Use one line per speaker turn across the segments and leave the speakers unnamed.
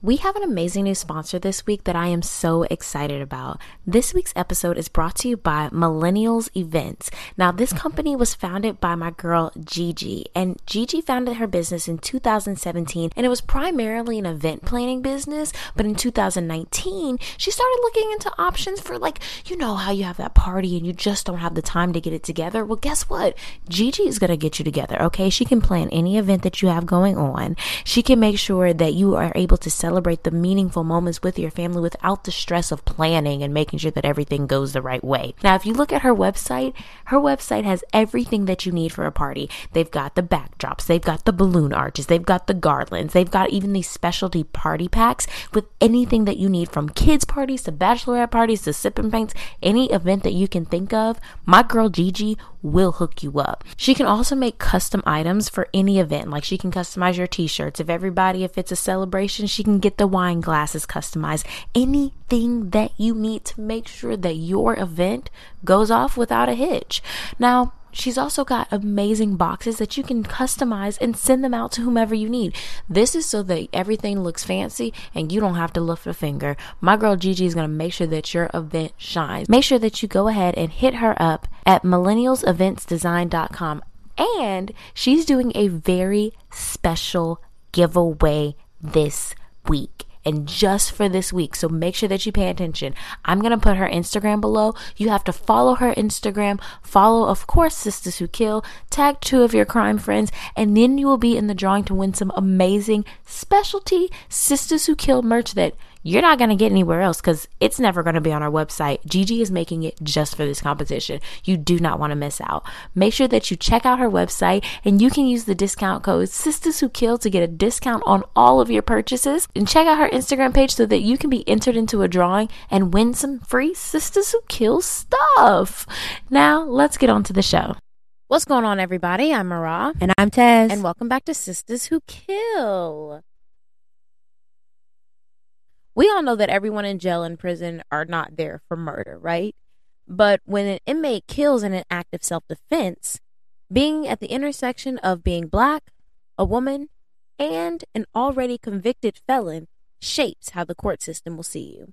We have an amazing new sponsor this week that I am so excited about. This week's episode is brought to you by Millennials Events. Now, this mm-hmm. company was founded by my girl Gigi, and Gigi founded her business in 2017, and it was primarily an event planning business. But in 2019, she started looking into options for, like, you know, how you have that party and you just don't have the time to get it together. Well, guess what? Gigi is going to get you together, okay? She can plan any event that you have going on, she can make sure that you are able to sell celebrate the meaningful moments with your family without the stress of planning and making sure that everything goes the right way. Now, if you look at her website, her website has everything that you need for a party. They've got the backdrops, they've got the balloon arches, they've got the garlands, they've got even these specialty party packs with anything that you need from kids' parties to bachelorette parties to sip and paints, any event that you can think of. My girl Gigi will hook you up. She can also make custom items for any event. Like she can customize your t-shirts. If everybody, if it's a celebration, she can get the wine glasses customized. Anything that you need to make sure that your event goes off without a hitch. Now, She's also got amazing boxes that you can customize and send them out to whomever you need. This is so that everything looks fancy and you don't have to lift a finger. My girl Gigi is going to make sure that your event shines. Make sure that you go ahead and hit her up at millennialseventsdesign.com. And she's doing a very special giveaway this week and just for this week. So make sure that you pay attention. I'm going to put her Instagram below. You have to follow her Instagram, follow, of course, Sistas Who Kill, tag two of your crime friends, and then you will be in the drawing to win some amazing specialty Sistas Who Kill merch that you're not going to get anywhere else because it's never going to be on our website. Gigi is making it just for this competition. You do not want to miss out. Make sure that you check out her website and you can use the discount code Sistas Who Kill to get a discount on all of your purchases. And check out her Instagram page so that you can be entered into a drawing and win some free Sistas Who Kill stuff. Now, let's get on to the show. What's going on, everybody? I'm Mara.
And I'm Tez.
And welcome back to Sistas Who Kill we all know that everyone in jail and prison are not there for murder, right? But when an inmate kills in an act of self defense, being at the intersection of being black, a woman, and an already convicted felon shapes how the court system will see you.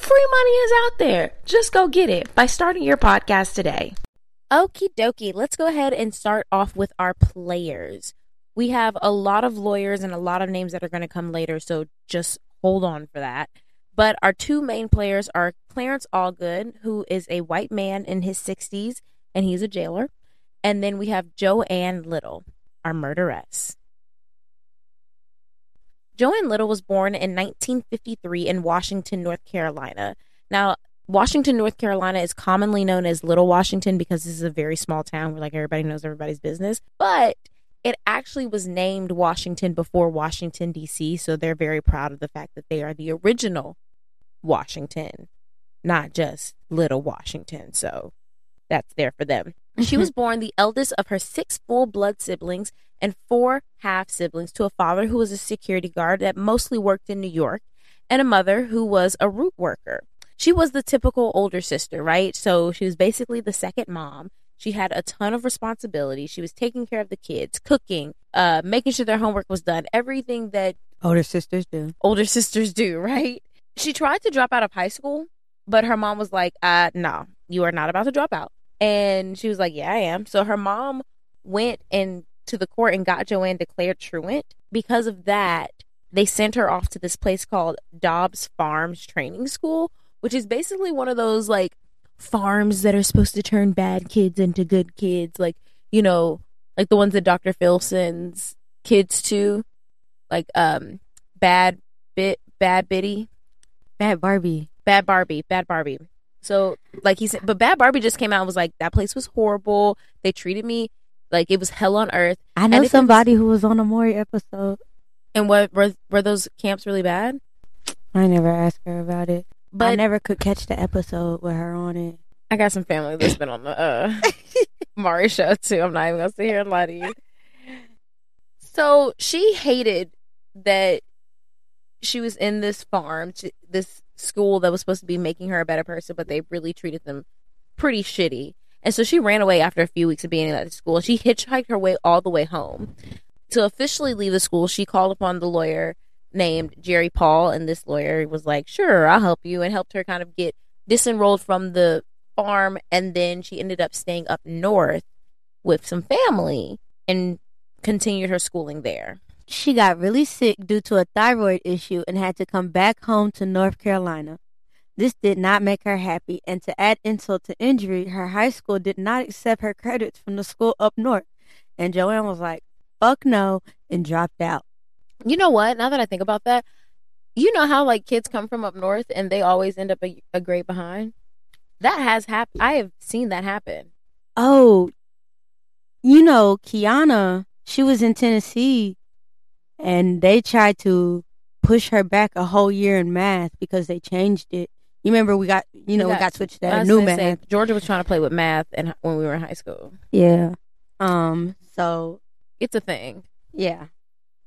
Free money is out there. Just go get it by starting your podcast today. Okie dokie, let's go ahead and start off with our players. We have a lot of lawyers and a lot of names that are going to come later, so just hold on for that. But our two main players are Clarence Allgood, who is a white man in his 60s and he's a jailer. And then we have Joanne Little, our murderess. Joanne Little was born in 1953 in Washington, North Carolina. Now, Washington, North Carolina is commonly known as Little Washington because this is a very small town where like everybody knows everybody's business. But it actually was named Washington before Washington D.C., so they're very proud of the fact that they are the original Washington, not just Little Washington. So that's there for them. She was born the eldest of her six full blood siblings and four half siblings to a father who was a security guard that mostly worked in New York and a mother who was a root worker. She was the typical older sister, right? So she was basically the second mom. She had a ton of responsibility. She was taking care of the kids, cooking, uh, making sure their homework was done, everything that
older sisters do.
Older sisters do, right? She tried to drop out of high school, but her mom was like, uh, no, you are not about to drop out. And she was like, yeah, I am. So her mom went and to the court and got Joanne declared truant. Because of that, they sent her off to this place called Dobbs Farms Training School, which is basically one of those like farms that are supposed to turn bad kids into good kids, like you know, like the ones that Dr. Phil sends kids to, like um, bad bit, bad Biddy,
Bad Barbie.
bad Barbie, bad Barbie. So like he said, but bad Barbie just came out and was like that place was horrible. They treated me like it was hell on earth.
I know somebody who was on a Maury episode.
And what were were those camps really bad?
I never asked her about it.
But
I never could catch the episode with her on it.
I got some family that's been on the uh Maury show too. I'm not even gonna sit here and lie to you. So she hated that she was in this farm, to, this school that was supposed to be making her a better person, but they really treated them pretty shitty. And so she ran away after a few weeks of being at the school. She hitchhiked her way all the way home. To officially leave the school, she called upon the lawyer named Jerry Paul, and this lawyer was like, "Sure, I'll help you," and helped her kind of get disenrolled from the farm. And then she ended up staying up north with some family and continued her schooling there.
She got really sick due to a thyroid issue and had to come back home to North Carolina. This did not make her happy, and to add insult to injury, her high school did not accept her credits from the school up north. And Joanne was like, fuck no, and dropped out.
You know what? Now that I think about that, you know how like kids come from up north and they always end up a, a grade behind. That has happened. I have seen that happen.
Oh, you know, Kiana, she was in Tennessee and they tried to push her back a whole year in math because they changed it. You remember we got, you know, we got, switched to
I
that new math.
say, Georgia was trying to play with math and when we were in high school.
Yeah. Um, so
It's a thing.
yeah.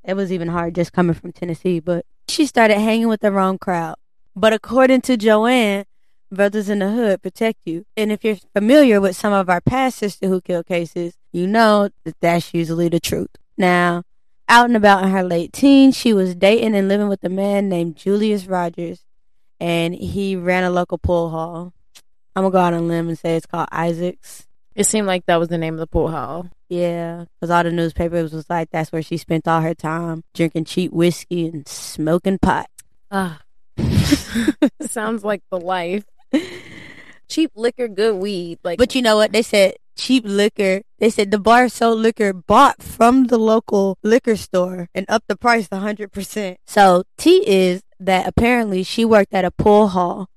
It was even hard just coming from Tennessee, but she started hanging with the wrong crowd. But according to Joanne, brothers in the hood protect you. And if you're familiar with some of our past sister who killed cases, you know that that's usually the truth. Now, out and about in her late teens, she was dating and living with a man named Julius Rogers, and he ran a local pool hall. I'm gonna go out on a limb and say it's called Isaac's.
It seemed like that was the name of the pool hall.
Yeah, because all the newspapers was like that's where she spent all her time drinking cheap whiskey and smoking pot.
Ah, sounds like the life. Cheap liquor, good weed. Like,
But you know what? They said cheap liquor. They said the bar sold liquor bought from the local liquor store and upped the price hundred percent. So T is that apparently she worked at a pool hall,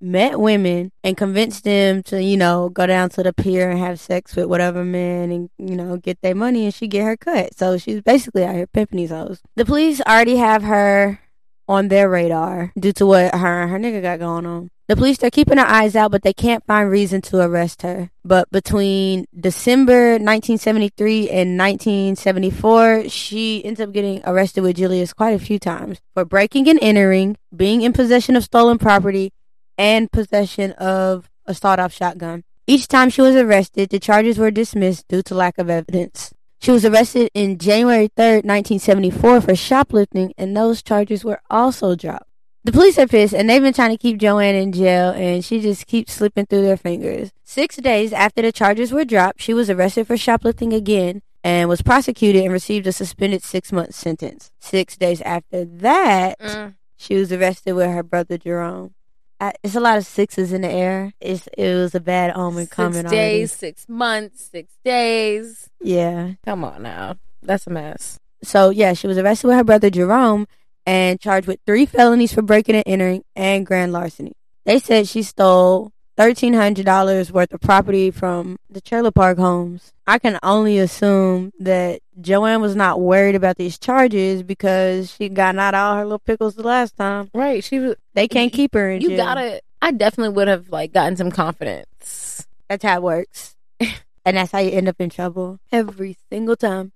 met women, and convinced them to you know go down to the pier and have sex with whatever man and you know get their money and she get her cut. So she's basically out here pimping these hoes. The police already have her on their radar due to what her and her nigga got going on. The police are keeping their eyes out, but they can't find reason to arrest her. But between December 1973 and 1974, she ends up getting arrested with Julius quite a few times for breaking and entering, being in possession of stolen property, and possession of a sawed-off shotgun. Each time she was arrested, the charges were dismissed due to lack of evidence. She was arrested in January 3rd, 1974 for shoplifting, and those charges were also dropped. The police are pissed, and they've been trying to keep Joanne in jail, and she just keeps slipping through their fingers. Six days after the charges were dropped, she was arrested for shoplifting again and was prosecuted and received a suspended six-month sentence. Six days after that,
Mm.
she was arrested with her brother Jerome. I, it's a lot of sixes in the air. It's it was a bad omen
six
coming
days, six months, six days.
Yeah.
Come on now, that's a mess.
So yeah, she was arrested with her brother Jerome and charged with three felonies for breaking and entering and grand larceny. They said she stole thirteen hundred dollars worth of property from the trailer park homes. I can only assume that Joanne was not worried about these charges because she got out all her little pickles the last time.
Right? She was.
They can't keep her in
You
jail.
gotta. I definitely would have like gotten some confidence.
That's how it works. and that's how you end up in trouble every single time.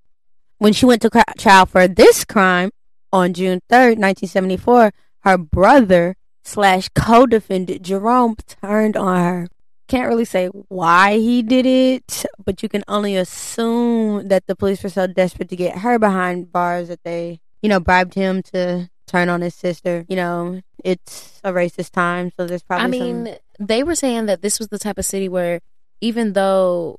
When she went to trial for this crime on June 3rd, 1974, her brother slash co-defendant Jerome turned on her. Can't really say why he did it, but you can only assume that the police were so desperate to get her behind bars that they, you know, bribed him to turn on his sister. You know, it's a racist time, so there's probably
I mean,
some,
they were saying that this was the type of city where even though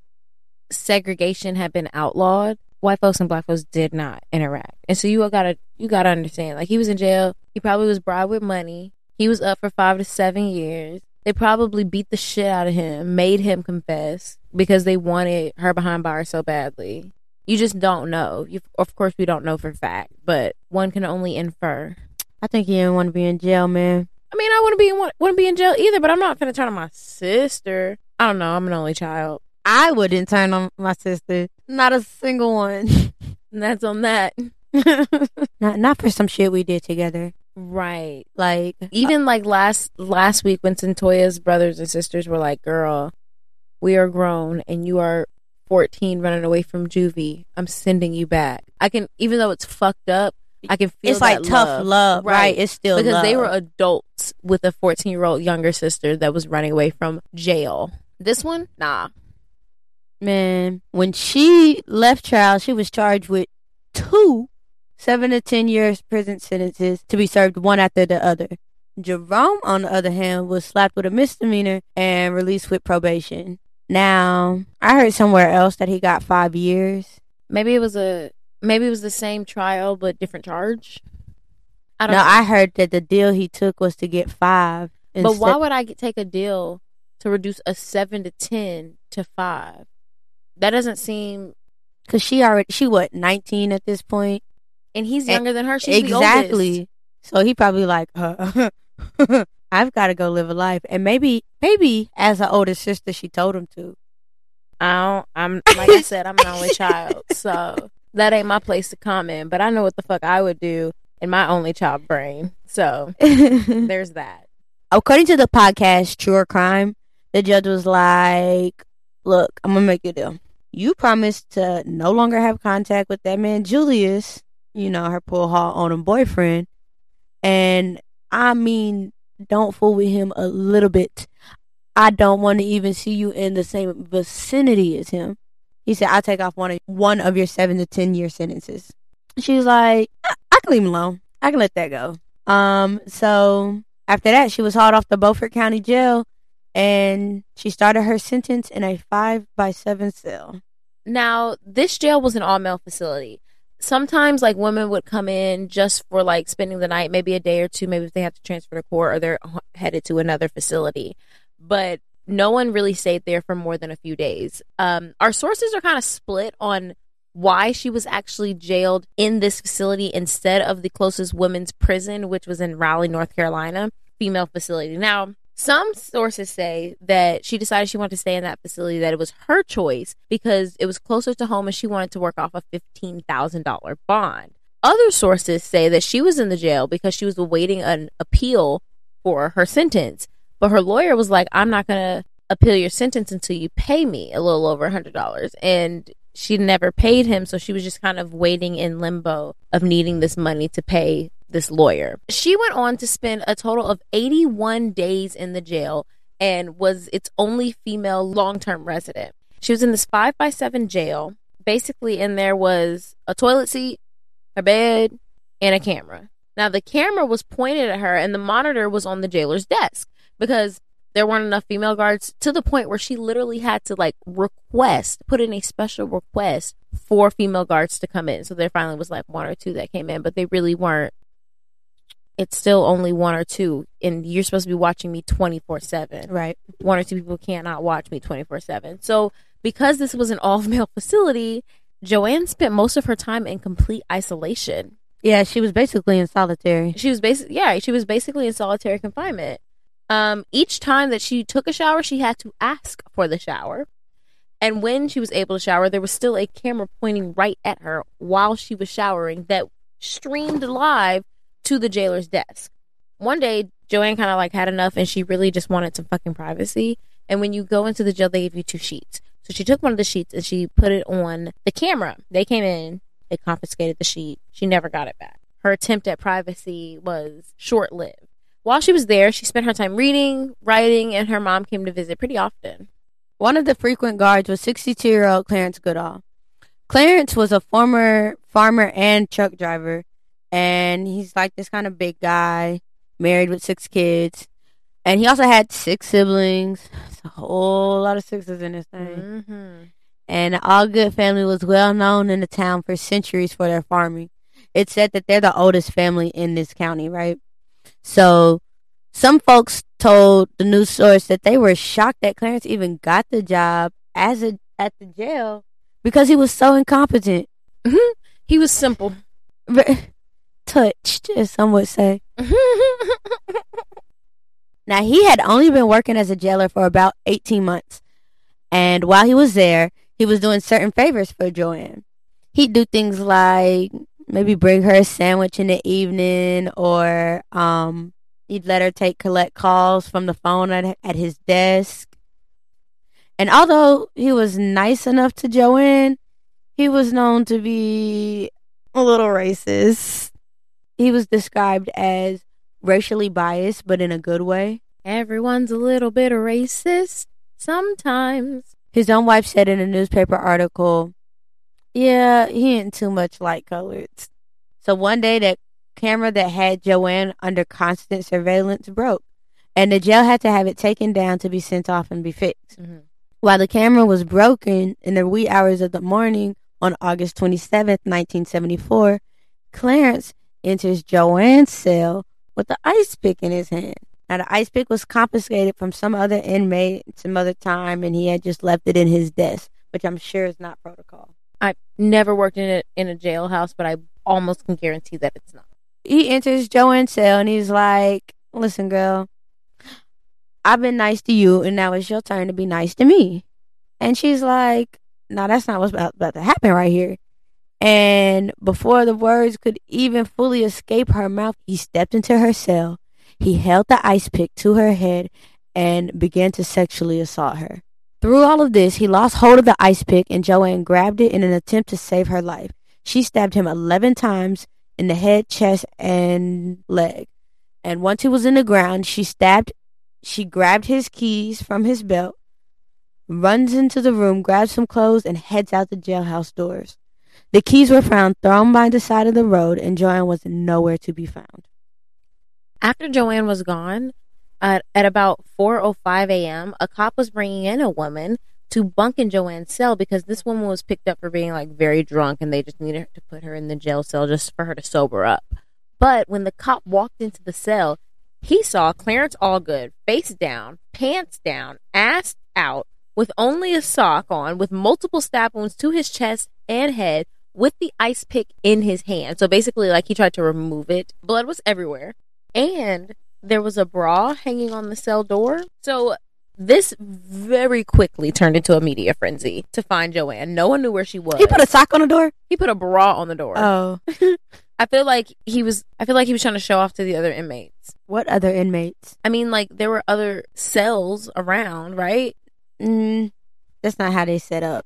segregation had been outlawed, white folks and black folks did not interact. And so you gotta you gotta understand. Like he was in jail. He probably was bribed with money. He was up for five to seven years. They probably beat the shit out of him, made him confess because they wanted her behind bars so badly. You just don't know. You, of course, we don't know for fact, but one can only infer.
I think he didn't want to be in jail, man.
I mean, I wouldn't be in, wouldn't be in jail either, but I'm not gonna turn on my sister. I don't know. I'm an only child.
I wouldn't turn on my sister. Not a single one.
And that's on that.
not not for some shit we did together.
Right.
Like
Even like last last week when Santoya's brothers and sisters were like, "Girl, we are grown and you are 14 running away from juvie. I'm sending you back." I can even though it's fucked up, I can feel
it's like
that
tough love, right? It's still
because they were adults with a 14 year old younger sister that was running away from jail. This one, nah.
Man, when she left trial, she was charged with two seven to ten years prison sentences to be served one after the other. Jerome, on the other hand, was slapped with a misdemeanor and released with probation. Now, I heard somewhere else that he got five years.
Maybe it was a maybe it was the same trial but different charge. I
No,
don't know.
I heard that the deal he took was to get five.
but why would I take a deal to reduce a 7 to 10 to 5? That doesn't seem
Cause she already she what nineteen at this
and he's younger than her. She's
exactly. So he probably like, uh, I've got to go live a life, and maybe maybe as an older sister, she told him to.
I don't, I'm like I said, I'm an only child, so that ain't my place to comment. But I know what the fuck I would do in my only child brain. So there's that.
According to the podcast True or Crime, the judge was like, "Look, I'm gonna make you a deal. You promised to no longer have contact with that man Julius, you know, her poor heart on him boyfriend, and I mean, don't fool with him a little bit. I don't want to even see you in the same vicinity as him." He said, "I'll take off one of one of your seven to ten year sentences." She was like, I, "I can leave him alone. I can let that go." Um, so after that, she was hauled off the Beaufort County Jail, and she started her sentence in a five by seven cell.
Now, this jail was an all male facility. Sometimes, like women would come in just for like spending the night, maybe a day or two, maybe if they have to transfer to court or they're headed to another facility. But no one really stayed there for more than a few days. Um, our sources are kind of split on why she was actually jailed in this facility instead of the closest women's prison, which was in Raleigh, North Carolina, female facility. Now, some sources say that she decided she wanted to stay in that facility, that it was her choice because it was closer to home and she wanted to work off a $15,000 bond. Other sources say that she was in the jail because she was awaiting an appeal for her sentence. But her lawyer was like, I'm not going to appeal your sentence until you pay me a little over $100. And she never paid him. So she was just kind of waiting in limbo of needing this money to pay this lawyer. She went on to spend a total of 81 days in the jail and was its only female long term resident. She was in this five by seven jail. Basically, in there was a toilet seat, a bed, and a camera. Now, the camera was pointed at her, and the monitor was on the jailer's desk because there weren't enough female guards to the point where she literally had to like request, put in a special request for female guards to come in. So there finally was like one or two that came in, but they really weren't. It's still only one or two, and you're supposed to be watching me 24 7
Right.
one or two people cannot watch me 24 7. So, because this was an all male facility, Joanne spent most of her time in complete isolation.
Yeah, she was basically in solitary.
She was basically, yeah, she was basically in solitary confinement. Um, each time that she took a shower, she had to ask for the shower. And when she was able to shower, there was still a camera pointing right at her while she was showering that streamed live to the jailer's desk. One day, Joanne kind of like had enough and she really just wanted some fucking privacy. And when you go into the jail, they give you two sheets. So she took one of the sheets and she put it on the camera. They came in, they confiscated the sheet. She never got it back. Her attempt at privacy was short lived. While she was there, she spent her time reading, writing, and her mom came to visit pretty often.
One of the frequent guards was 62 year old Clarence Allgood. Clarence was a former farmer and truck driver, and he's like this kind of big guy, married with six kids. And he also had six siblings. It's a whole lot of sixes in this thing.
Mm-hmm.
And the Allgood family was well known in the town for centuries for their farming. It's said that they're the oldest family in this county, right? So some folks told the news source that they were shocked that Clarence even got the job as a at the jail because he was so incompetent.
Mm-hmm. He was simple.
Touched, as some would say. now, he had only been working as a jailer for about 18 months. And while he was there, he was doing certain favors for Joanne. He'd do things like maybe bring her a sandwich in the evening or um, he'd let her take collect calls from the phone at, at his desk. And although he was nice enough to Joanne, he was known to be a little racist. He was described as racially biased, but in a good way.
Everyone's a little bit racist sometimes.
His own wife said in a newspaper article, Yeah, he ain't too much light colored. So one day, that camera that had Joanne under constant surveillance broke, and the jail had to have it taken down to be sent off and be fixed. Mm-hmm. While the camera was broken in the wee hours of the morning on August 27th, 1974, Clarence enters Joanne's cell with the ice pick in his hand. Now, the ice pick was confiscated from some other inmate some other time, and he had just left it in his desk, which I'm sure is not protocol.
I've never worked in a, in a jailhouse, but I almost can guarantee that it's not.
He enters Joanne's cell, and he's like, Listen, girl, I've been nice to you, and now it's your turn to be nice to me. And she's like, No, that's not what's about, about to happen right here. And before the words could even fully escape her mouth, he stepped into her cell he held the ice pick to her head and began to sexually assault her. Through all of this, he lost hold of the ice pick and Joanne grabbed it in an attempt to save her life. She stabbed him 11 times in the head, chest, and leg. And once he was in the ground, she stabbed, she grabbed his keys from his belt, runs into the room, grabs some clothes, and heads out the jailhouse doors. The keys were found thrown by the side of the road, and Joanne was nowhere to be found.
After Joanne was gone, at, at about 4:05 a.m., a cop was bringing in a woman to bunk in Joanne's cell because this woman was picked up for being like very drunk and they just needed to put her in the jail cell just for her to sober up. But when the cop walked into the cell, he saw Clarence Allgood face down, pants down, ass out, with only a sock on, with multiple stab wounds to his chest and head, with the ice pick in his hand. So basically, like he tried to remove it. Blood was everywhere and there was a bra hanging on the cell door. So this very quickly turned into a media frenzy to find Joanne. No one knew where she was.
He put a sock on the door.
He put a bra on the door.
Oh.
I feel like he was I feel like he was trying to show off to the other inmates.
What other inmates?
I mean like there were other cells around, right?
Mm, that's not how they set up.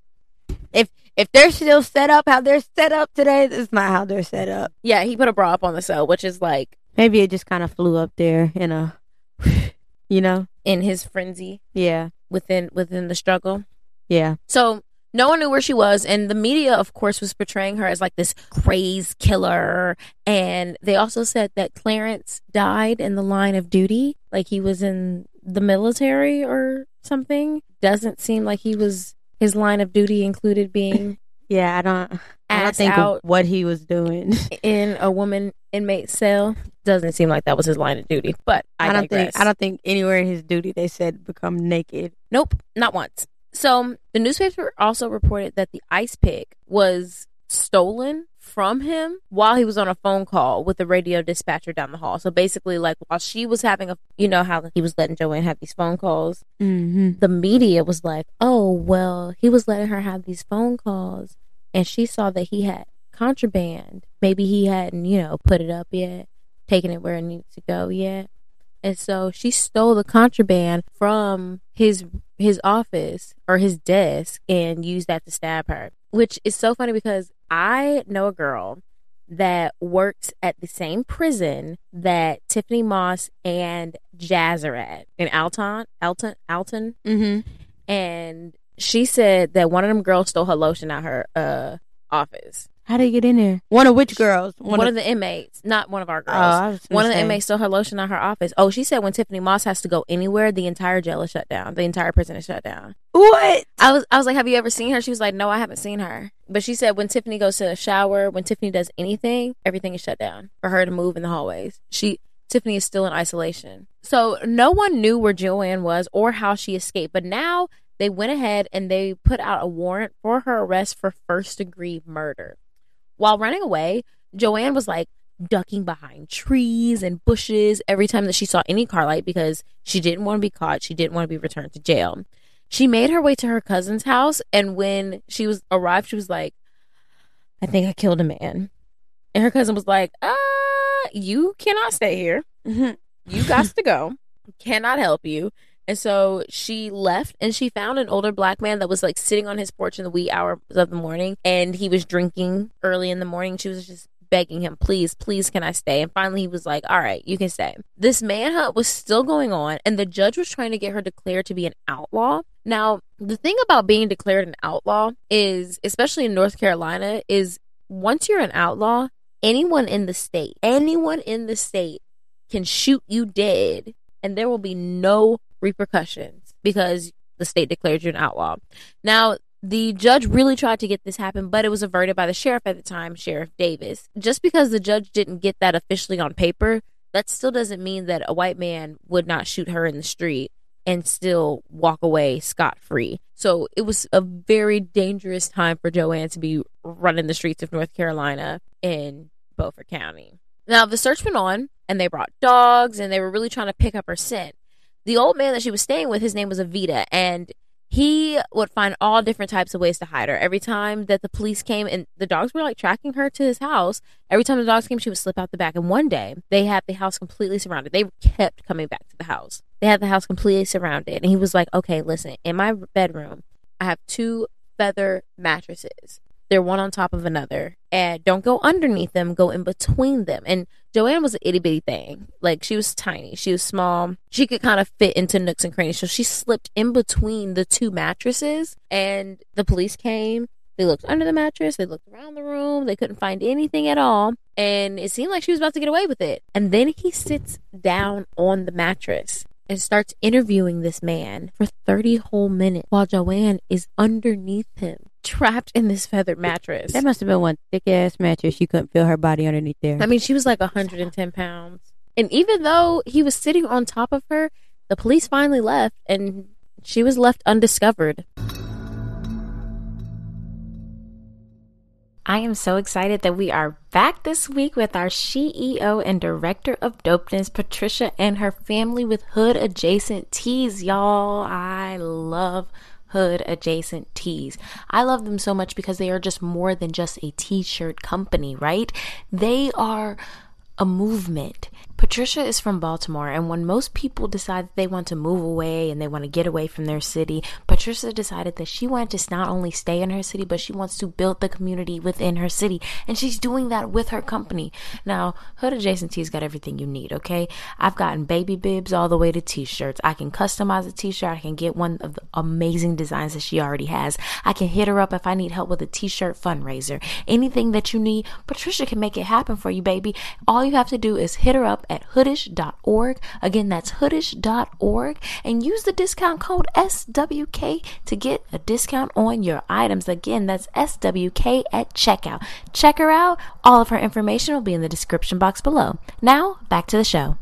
If if they're still set up how they're set up today, this is not how they're set up.
Yeah, he put a bra up on the cell, which is like
Maybe it just kind of flew up there in a, you know,
in his frenzy.
Yeah,
within within the struggle.
Yeah.
So no one knew where she was, and the media, of course, was portraying her as like this crazed killer. And they also said that Clarence died in the line of duty, like he was in the military or something. Doesn't seem like he was his line of duty included being
yeah, I don't. I don't think out what he was doing
in a woman inmate cell doesn't seem like that was his line of duty. But I,
I don't
digress.
think I don't think anywhere in his duty they said become naked.
Nope, not once. So the newspaper also reported that the ice pick was stolen from him while he was on a phone call with the radio dispatcher down the hall. So basically, like while she was having a, you know, how he was letting Joanne have these phone calls,
mm-hmm.
the media was like, oh, well, he was letting her have these phone calls and she saw that he had contraband. Maybe he hadn't, you know, put it up yet, taken it where it needs to go yet. And so she stole the contraband from his his office or his desk and used that to stab her. Which is so funny because I know a girl that works at the same prison that Tiffany Moss and Jazz are at in Alton, Alton, Alton.
Mm-hmm.
And she said that one of them girls stole her lotion out her uh, office.
How did he get in there? One of which girls?
One, of, the inmates, not one of our oh, girls.
Oh, was gonna
one of the inmates stole her lotion out her office. Oh, she said when Tiffany Moss has to go anywhere, the entire jail is shut down. The entire prison is shut down.
What?
I was I was like, Have you ever seen her? She was like, No, I haven't seen her. But she said when Tiffany goes to the shower, when Tiffany does anything, everything is shut down for her to move in the hallways. She Tiffany is still in isolation. So no one knew where Joanne was or how she escaped. But now they went ahead and they put out a warrant for her arrest for first degree murder. While running away, Joanne was like ducking behind trees and bushes every time that she saw any car light because she didn't want to be caught. She didn't want to be returned to jail. She made her way to her cousin's house, and when she was arrived, she was like, "I think I killed a man." And her cousin was like, "Uh, you cannot stay here.
Mhm.
You got to go. Cannot help you." And so she left and she found an older black man that was like sitting on his porch in the wee hours of the morning and he was drinking early in the morning. She was just begging him, please, please, can I stay? And finally he was like, all right, you can stay. This manhunt was still going on and the judge was trying to get her declared to be an outlaw. Now, the thing about being declared an outlaw is, especially in North Carolina, is once you're an outlaw, anyone in the state, anyone in the state can shoot you dead and there will be no repercussions because the state declared you an outlaw. Now, the judge really tried to get this happen, but it was averted by the sheriff at the time, Sheriff Davis. Just because the judge didn't get that officially on paper, that still doesn't mean that a white man would not shoot her in the street and still walk away scot free. So it was a very dangerous time for Joanne to be running the streets of North Carolina in Beaufort County. Now, the search went on, and they brought dogs, and they were really trying to pick up her scent. The old man that she was staying with, his name was Avita, and he would find all different types of ways to hide her. Every time that the police came and the dogs were like tracking her to his house, every time the dogs came, she would slip out the back. And one day, they had the house completely surrounded. They kept coming back to the house. They had the house completely surrounded. And he was like, okay, listen, in my bedroom, I have two feather mattresses. They're one on top of another. And don't go underneath them, go in between them. And Joanne was an itty bitty thing. Like she was tiny, she was small. She could kind of fit into nooks and crannies. So she slipped in between the two mattresses. And the police came. They looked under the mattress. They looked around the room. They couldn't find anything at all. And it seemed like she was about to get away with it. And then he sits down on the mattress and starts interviewing this man for 30 whole minutes while Joanne is underneath him, trapped in this feathered mattress.
That must have been one thick ass mattress. You couldn't feel her body underneath there.
I mean, she was like 110 pounds. And even though he was sitting on top of her, the police finally left and she was left undiscovered. I am so excited that we are back this week with our CEO and Director of Dopeness, Patricia, and her family with Hood Adjacent Tees. Y'all, I love Hood Adjacent Tees. I love them so much because they are just more than just a t shirt company, right? They are a movement. Patricia is from Baltimore, and when most people decide that they want to move away and they want to get away from their city, Patricia decided that she wanted to not only stay in her city, but she wants to build the community within her city. And she's doing that with her company. Now, Hood Adjacent Tees got everything you need, okay? I've gotten baby bibs all the way to t shirts. I can customize a t shirt, I can get one of the amazing designs that she already has. I can hit her up if I need help with a t shirt fundraiser. Anything that you need, Patricia can make it happen for you, baby. All you have to do is hit her up at hoodish.org. Again, that's hoodish.org and use the discount code SWK to get a discount on your items. Again, that's SWK at checkout. Check her out. All of her information will be in the description box below. Now, back to the show.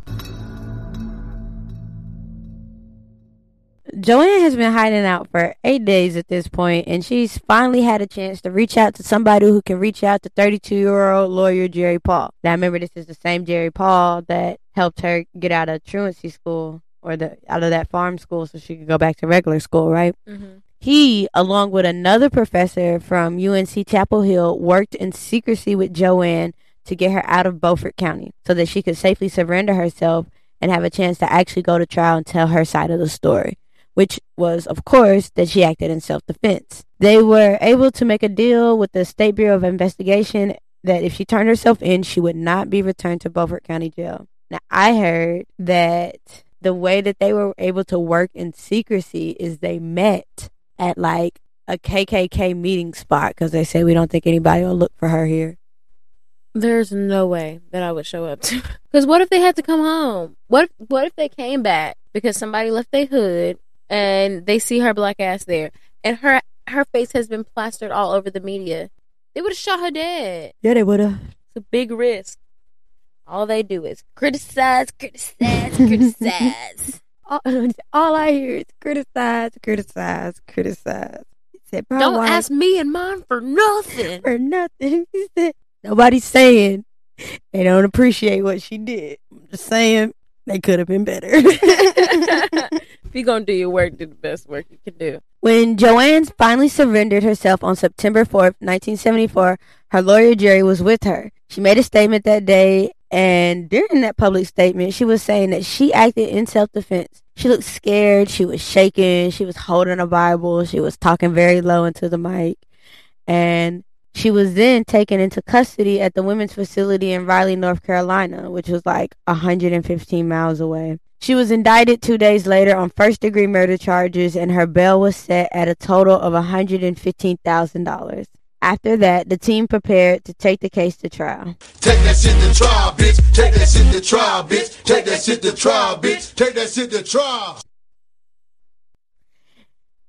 Joanne has been hiding out for eight days at this point, and she's finally had a chance to reach out to somebody who can reach out to 32 year old lawyer Jerry Paul. Now, remember, this is the same Jerry Paul that helped her get out of truancy school or the out of that farm school so she could go back to regular school, right?
Mm-hmm.
He, along with another professor from UNC Chapel Hill, worked in secrecy with Joanne to get her out of Beaufort County so that she could safely surrender herself and have a chance to actually go to trial and tell her side of the story which was, of course, that she acted in self defense. They were able to make a deal with the State Bureau of Investigation that if she turned herself in, she would not be returned to Beaufort County Jail. Now, I heard that the way that they were able to work in secrecy is they met at like a KKK meeting spot because they say we don't think anybody will look for her here.
There's no way that I would show up to. Because what if they had to come home? What if, what if they came back because somebody left their hood and they see her black ass there and her her face has been plastered all over the media? They would have shot her dead.
Yeah, they would have.
It's a big risk. All they do is criticize, criticize, criticize.
All, all I hear is criticize, criticize, criticize. He said, "My
Don't
wife
ask me and mine for nothing.
for nothing. He said, Nobody's saying they don't appreciate what she did. I'm just saying they could have been better.
If you're gonna do your work, do the best work you can do.
When Joanne finally surrendered herself on September 4th, 1974, her lawyer Jerry was with her. She made a statement that day, and during that public statement, she was saying that she acted in self defense. She looked scared, she was shaking, she was holding a Bible, she was talking very low into the mic, and she was then taken into custody at the women's facility in Raleigh, North Carolina, which was like 115 miles away. She was indicted two days later on first degree murder charges, and her bail was set at a total of $115,000. After that, the team prepared to take the case to trial.
Take that shit to trial, bitch. Take that shit to trial, bitch. Take that shit to trial, bitch. Take that shit to trial.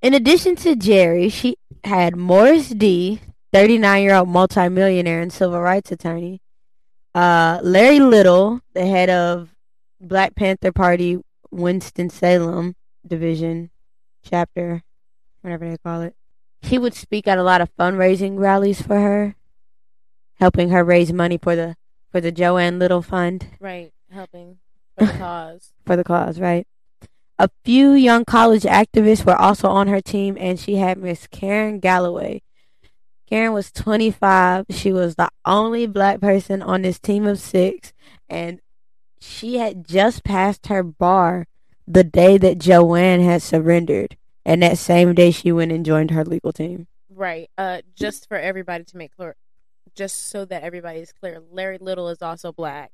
In addition to Jerry, she had Morris Dees., 39 year old multimillionaire and civil rights attorney, uh, Larry Little, the head of Black Panther Party Winston-Salem division, chapter, whatever they call it. He would speak at a lot of fundraising rallies for her, helping her raise money for the for the Joanne Little Fund
Right, helping for the cause.
for the cause, right? A few young college activists were also on her team, and she had Miss Karen Galloway. Karen was 25. She was the only black person on this team of six, and she had just passed her bar the day that Joanne had surrendered. And that same day, she went and joined her legal team.
Right. Uh, just for everybody to make clear, just so that everybody is clear, Larry Little is also black.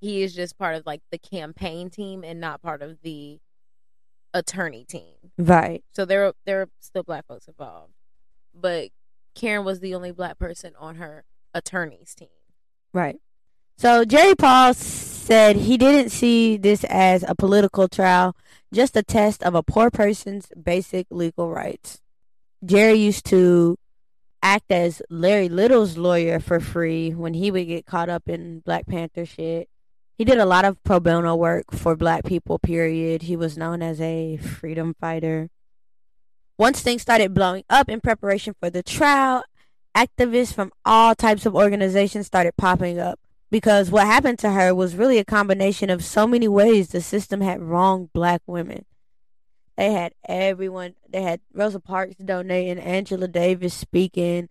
He is just part of like the campaign team and not part of the attorney team.
Right.
So there, are, there are still black folks involved, but Karen was the only black person on her attorney's team.
Right. So Jerry Paul said he didn't see this as a political trial, just a test of a poor person's basic legal rights. Jerry used to act as Larry Little's lawyer for free when he would get caught up in Black Panther shit. He did a lot of pro bono work for black people, period. He was known as a freedom fighter. Once things started blowing up in preparation for the trial, activists from all types of organizations started popping up because what happened to her was really a combination of so many ways the system had wronged black women. They had everyone, they had Rosa Parks donating, Angela Davis speaking,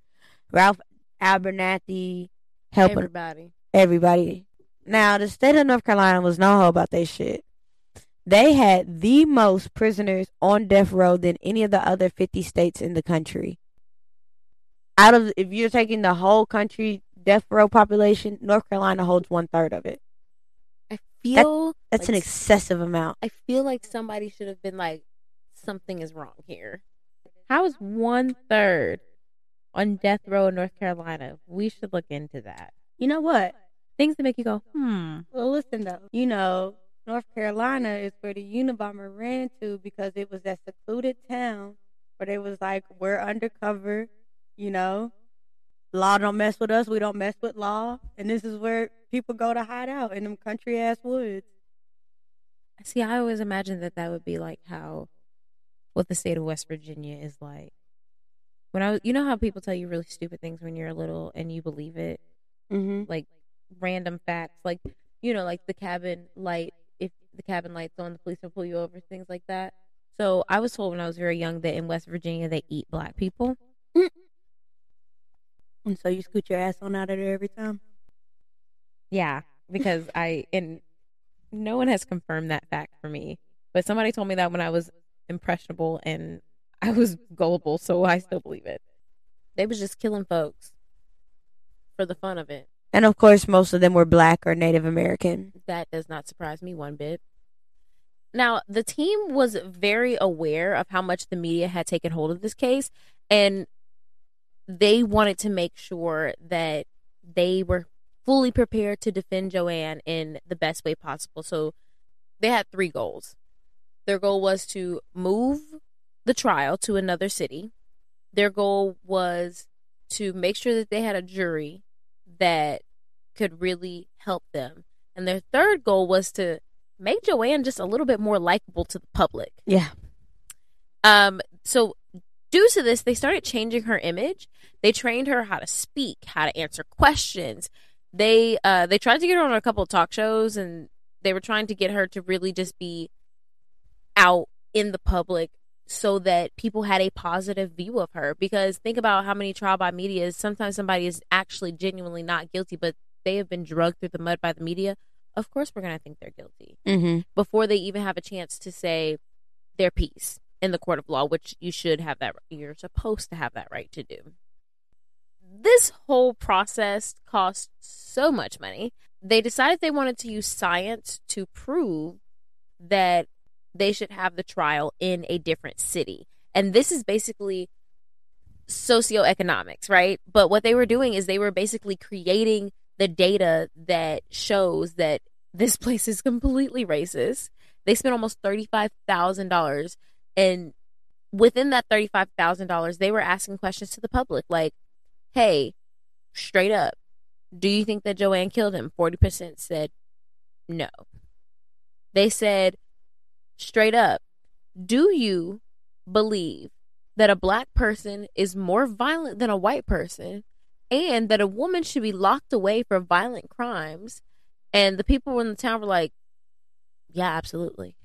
Ralph Abernathy helping
Everybody.
everybody. Now, the state of North Carolina was no hoe about their shit. They had the most prisoners on death row than any of the other 50 states in the country. Out of, if you're taking the whole country death row population, North Carolina holds one third of it.
I feel
That's an excessive amount.
I feel like somebody should have been like, something is wrong here. How is one third on death row in North Carolina? We should look into that.
You know what?
Things that make you go, hmm.
Well, listen though. You know, North Carolina is where the Unabomber ran to because it was that secluded town where they was like, we're undercover, you know. Law don't mess with us, we don't mess with law. And this is where people go to hide out in them country ass woods.
I see, I always imagined that that would be like how what the state of West Virginia is like. When I was, you know how people tell you really stupid things when you're little and you believe it,
Mm-hmm.
like random facts, like you know, like the cabin light. If the cabin light's on, the police will pull you over, things like that. So I was told when I was very young that in West Virginia they eat black people.
And so you scoot your ass on out of there every time.
Yeah, because I and no one has confirmed that fact for me, but somebody told me that when I was impressionable and I was gullible, so I still believe it. They was just killing folks for the fun of it.
And of course, most of them were black or Native American.
That does not surprise me one bit. Now, the team was very aware of how much the media had taken hold of this case, And they wanted to make sure that they were fully prepared to defend Joanne in the best way possible. So they had three goals. Their goal was to move the trial to another city. Their goal was to make sure that they had a jury that could really help them. And their third goal was to make Joanne just a little bit more likable to the public.
Yeah.
Um so due to this, they started changing her image. They trained her how to speak, how to answer questions. They uh they tried to get her on a couple of talk shows and they were trying to get her to really just be out in the public so that people had a positive view of her because think about how many trial by media is sometimes somebody is actually genuinely not guilty but they have been drugged through the mud by the media of course we're going to think they're guilty
Mm-hmm.
before they even have a chance to say their piece in the court of law, which you should have that. You're supposed to have that right to do. This whole process cost so much money. They decided they wanted to use science to prove that they should have the trial in a different city. And this is basically socioeconomics, right? But what they were doing is they were basically creating the data that shows that this place is completely racist. They spent almost $35,000 and within that $35,000 they were asking questions to the public like, "Hey, straight up, do you think that Joanne killed him?" 40% said no. They said straight up, "Do you believe that a black person is more violent than a white person and that a woman should be locked away for violent crimes?" And the people in the town were like, "Yeah, absolutely."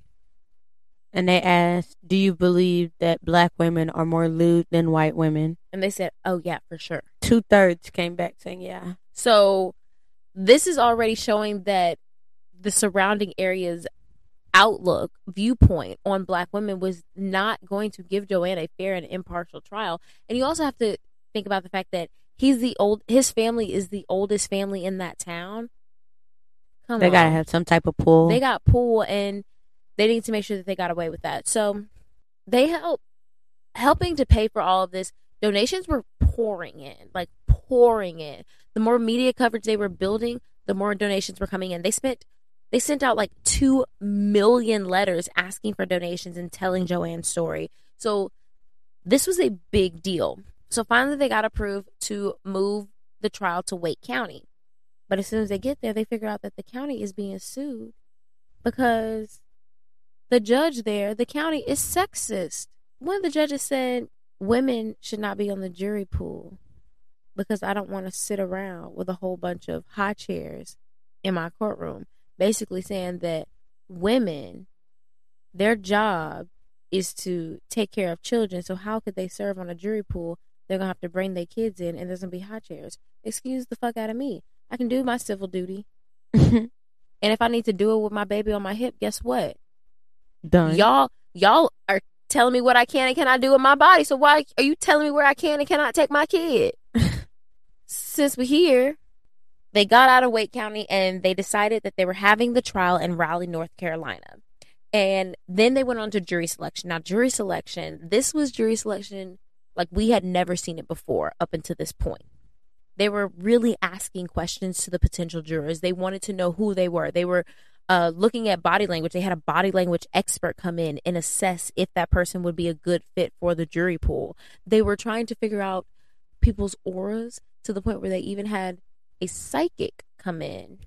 And they asked, "Do you believe that black women are more lewd than white women?"
And they said, "Oh yeah, for sure."
Two thirds came back saying, "Yeah."
So this is already showing that the surrounding area's outlook, viewpoint on black women was not going to give Joanne a fair and impartial trial. And you also have to think about the fact that he's the old his family is the oldest family in that town. Come on.
They
on.
gotta have some type of pull.
They got pool and they need to make sure that they got away with that. So they help helping to pay for all of this. Donations were pouring in, like pouring in. The more media coverage they were building, the more donations were coming in. They spent they sent out like 2 million letters asking for donations and telling Joanne's story. So this was a big deal. So finally they got approved to move the trial to Wake County. But as soon as they get there, they figure out that the county is being sued because the judge there, the county is sexist. One of the judges said women should not be on the jury pool because I don't want to sit around with a whole bunch of high chairs in my courtroom. Basically saying that women, their job is to take care of children. So how could they serve on a jury pool? They're gonna have to bring their kids in, and there's gonna be high chairs. Excuse the fuck out of me. I can do my civil duty, and if I need to do it with my baby on my hip, guess what?
Done.
Y'all, y'all are telling me what I can and cannot do with my body. So why are you telling me where I can and cannot take my kid? Since we're here, they got out of Wake County and they decided that they were having the trial in Raleigh, North Carolina. And then they went on to jury selection. Now, jury selection, this was jury selection like we had never seen it before up until this point. They were really asking questions to the potential jurors. They wanted to know who they were. They were uh, looking at body language. They had a body language expert come in and assess if that person would be a good fit for the jury pool. They were trying to figure out people's auras to the point where they even had a psychic come in.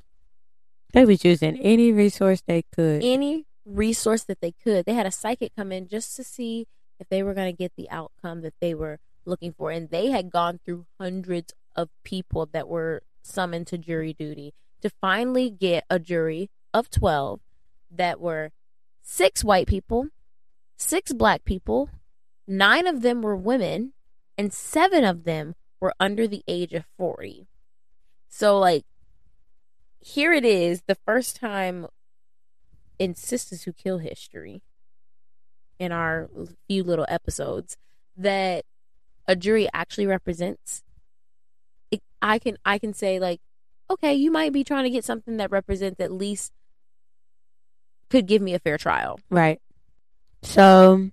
They was using any resource they could.
Any resource that they could. They had a psychic come in just to see if they were going to get the outcome that they were looking for. And they had gone through hundreds of people that were summoned to jury duty to finally get a jury of 12 that were six white people, six black people, nine of them were women, and seven of them were under the age of 40. So, like, here it is the first time in Sistas Who Kill history in our few little episodes that a jury actually represents I can I can say like okay you might be trying to get something that represents at least could give me a fair trial
Right. So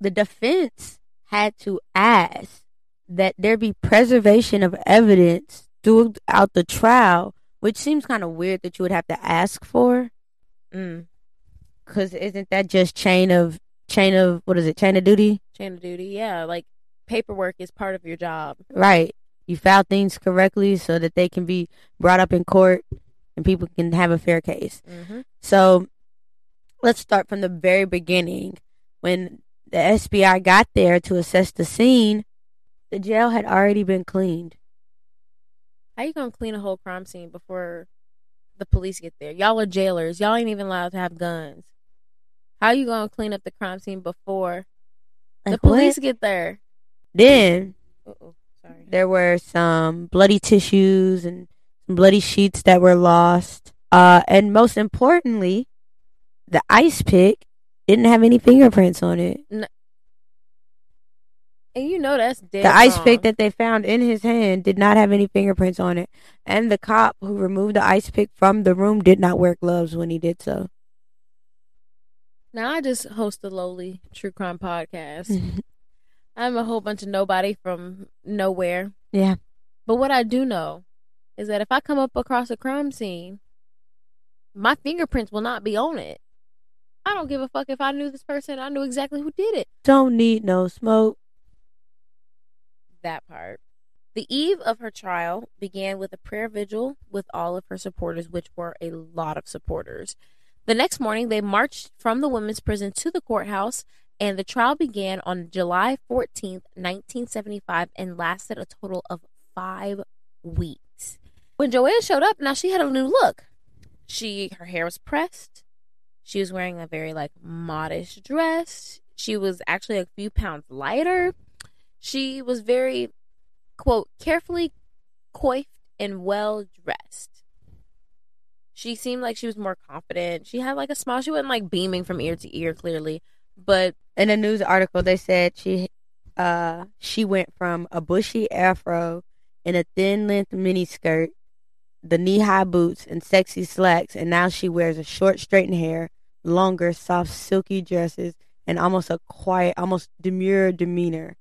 the defense had to ask that there be preservation of evidence throughout the trial, which seems kind of weird that you would have to ask for.
Mm.
Cause isn't that just chain of chain of what is it? Chain of duty?
Chain of duty. Yeah, like paperwork is part of your job.
Right. You file things correctly so that they can be brought up in court and people can have a fair case.
Mm-hmm.
So let's start from the very beginning. When the SBI got there to assess the scene, the jail had already been cleaned.
How you gonna clean a whole crime scene before the police get there? Y'all are jailers. Y'all ain't even allowed to have guns. How you gonna clean up the crime scene before the police
what?
get there?
Then
Uh-oh,
there were some bloody tissues and some bloody sheets that were lost. Uh, and most importantly, the ice pick didn't have any fingerprints on it.
And you know that's dead.
the ice
wrong.
pick that they found in his hand did not have any fingerprints on it. And the cop who removed the ice pick from the room did not wear gloves when he did so.
Now I just host a lowly true crime podcast. I'm a whole bunch of nobody from nowhere.
yeah.
But what I do know is that if I come up across a crime scene, my fingerprints will not be on it. I don't give a fuck if I knew this person. I knew exactly who did it.
Don't need no smoke.
That part. The eve of her trial began with a prayer vigil with all of her supporters, which were a lot of supporters. The next morning, they marched from the women's prison to the courthouse, and the trial began on July 14th, 1975, and lasted a total of five weeks. When Joanne showed up, now she had a new look. She her hair was pressed. She was wearing a very like modest dress. She was actually a few pounds lighter. She was very quote carefully coiffed and well dressed. She seemed like she was more confident. She had like a smile. She wasn't like beaming from ear to ear clearly, but
In a news article, they said she, uh, she went from a bushy afro and a thin length mini skirt, the knee high boots and sexy slacks, and now she wears a short straightened hair, longer soft silky dresses, and almost a quiet, almost demure demeanor.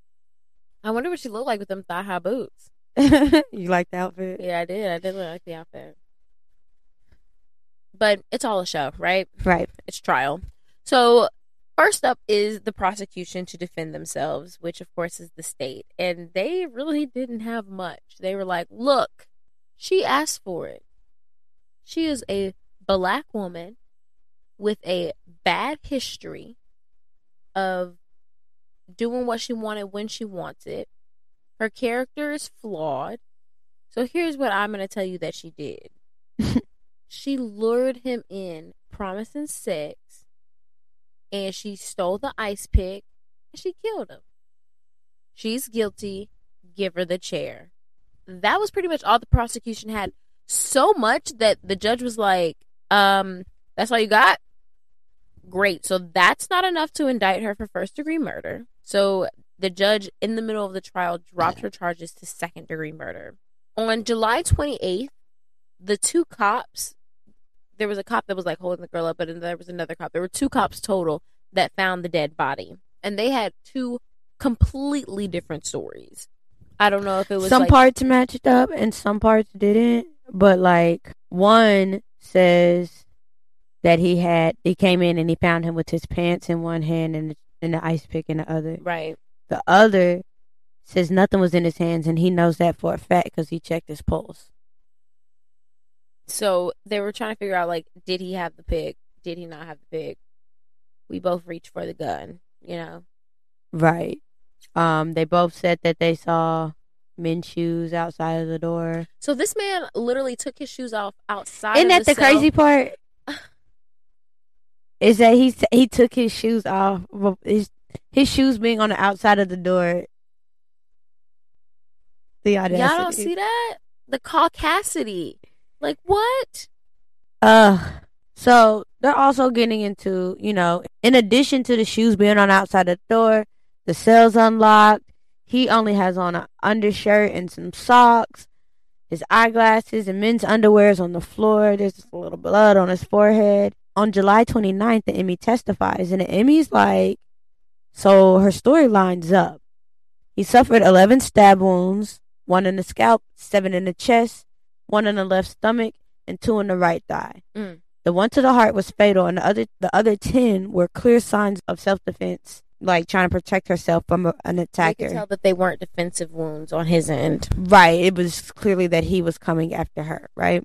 I wonder what she looked like with them thigh high boots.
you like the outfit?
Yeah, I did. I did look like the outfit. But it's all a show, right?
Right.
It's trial. So first up is the prosecution to defend themselves, which of course is the state. And they really didn't have much. They were like, look, she asked for it. She is a black woman with a bad history of doing what she wanted when she wants it. Her character is flawed. So here's what I'm going to tell you that she did. she lured him in, promising sex, and she stole the ice pick and she killed him. She's guilty. Give her the chair. That was pretty much all the prosecution had. So much that the judge was like, um, that's all you got? Great. So that's not enough to indict her for first degree murder. So the judge, in the middle of the trial, dropped her charges to second degree murder. On July 28th, the two cops, there was a cop that was like holding the girl up, but then there was another cop. There were two cops total that found the dead body. And they had two completely different stories. I don't know if it was
some
like,
parts matched up and some parts didn't. But like one says that he had he came in and he found him with his pants in one hand and and the ice pick in the other.
right.
The other says nothing was in his hands and he knows that for a fact because he checked his pulse.
So they were trying to figure out like, did he have the pig? Did he not have the pig? We both reached for the gun, you know.
Right. Um. They both said that they saw men's shoes outside of the door.
So this man literally took his shoes off outside.
Isn't that the
cell.
crazy part? Is that he he took his shoes off, his his shoes being on the outside of the door. The audacity.
Y'all don't see that? The caucasity. Like what?
Uh, so they're also getting into, you know, in addition to the shoes being on outside of the door, the cell's unlocked. He only has on an undershirt and some socks. His eyeglasses and men's underwear is on the floor. There's just a little blood on his forehead. On July 29th, the ME testifies, and the ME's like, so her story lines up. He suffered 11 stab wounds, one in the scalp, seven in the chest, one in the left stomach, and two in the right thigh.
Mm.
The one to the heart was fatal, and the other the other 10 were clear signs of self defense, like trying to protect herself from a, an
You
attacker.
could tell that they weren't defensive wounds on his end.
Right. It was clearly that he was coming after her, right?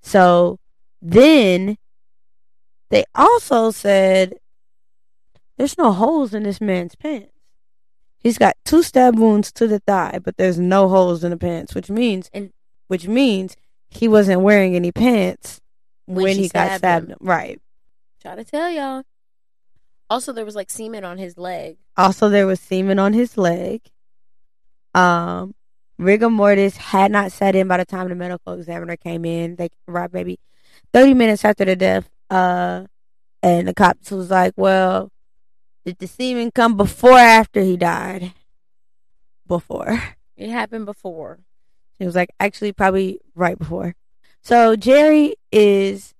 So then they also said there's no holes in this man's pants. He's got two stab wounds to the thigh, but there's no holes in the pants, which means
And-
which means he wasn't wearing any pants
When
when, he got
stabbed
stabbed.
him.
Right.
Try to tell y'all. Also, there was like semen on his leg.
Also, there was semen on his leg. Um, rigor mortis had not set in by the time the medical examiner came in. They arrived maybe 30 minutes after the death. Uh, and the cops was like, well, did the semen come before or after he died? Before.
It happened before.
It was like actually probably right before. So Jerry is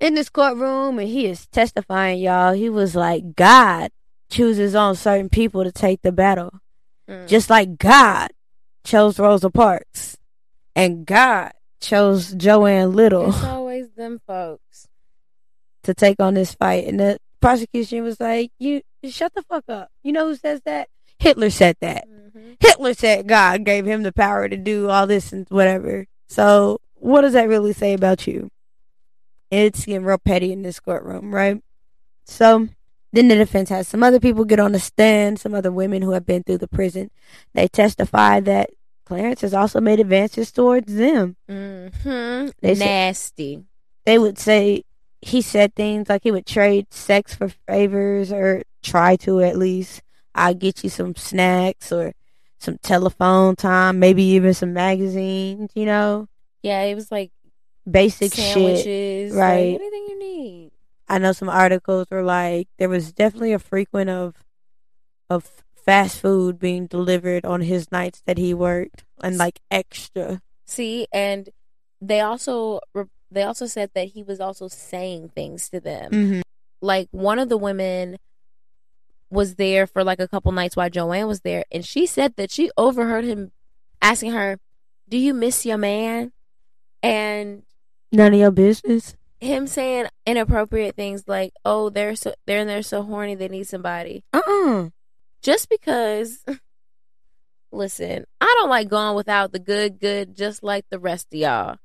in this courtroom and he is testifying, y'all. He was like, God chooses on certain people to take the battle.
Mm.
Just like God chose Rosa Parks. And God chose Joanne Little
it's always them folks.
to take on this fight. And the prosecution was like, You shut the fuck up. You know who says that? Hitler said that.
hmm
Hitler said God gave him the power to do all this and whatever. So, what does that really say about you? It's getting real petty in this courtroom, right? So, then the defense has some other people get on the stand, some other women who have been through the prison. They testify that Clarence has also made advances towards them.
hmm
They said-
Nasty.
They would say he said things like he would trade sex for favors or try to at least. I'll get you some snacks or some telephone time, maybe even some magazines, you know,
Yeah, it was like
basic shit.
sandwiches, like,
right.
anything you need.
I know some articles were like there was definitely a frequent of of fast food being delivered on his nights that he worked and like extra.
See, and they also they also said that he was also saying things to them.
Mm-hmm.
Like one of the women was there for like a couple nights while Joanne was there, and she said that she overheard him asking her, "Do you miss your man?" and
None of your business.
him saying inappropriate things like, "Oh, they're so they're in there so horny they need somebody."
Uh uh
Just because, listen, I don't like going without the good, good, just like the rest of y'all,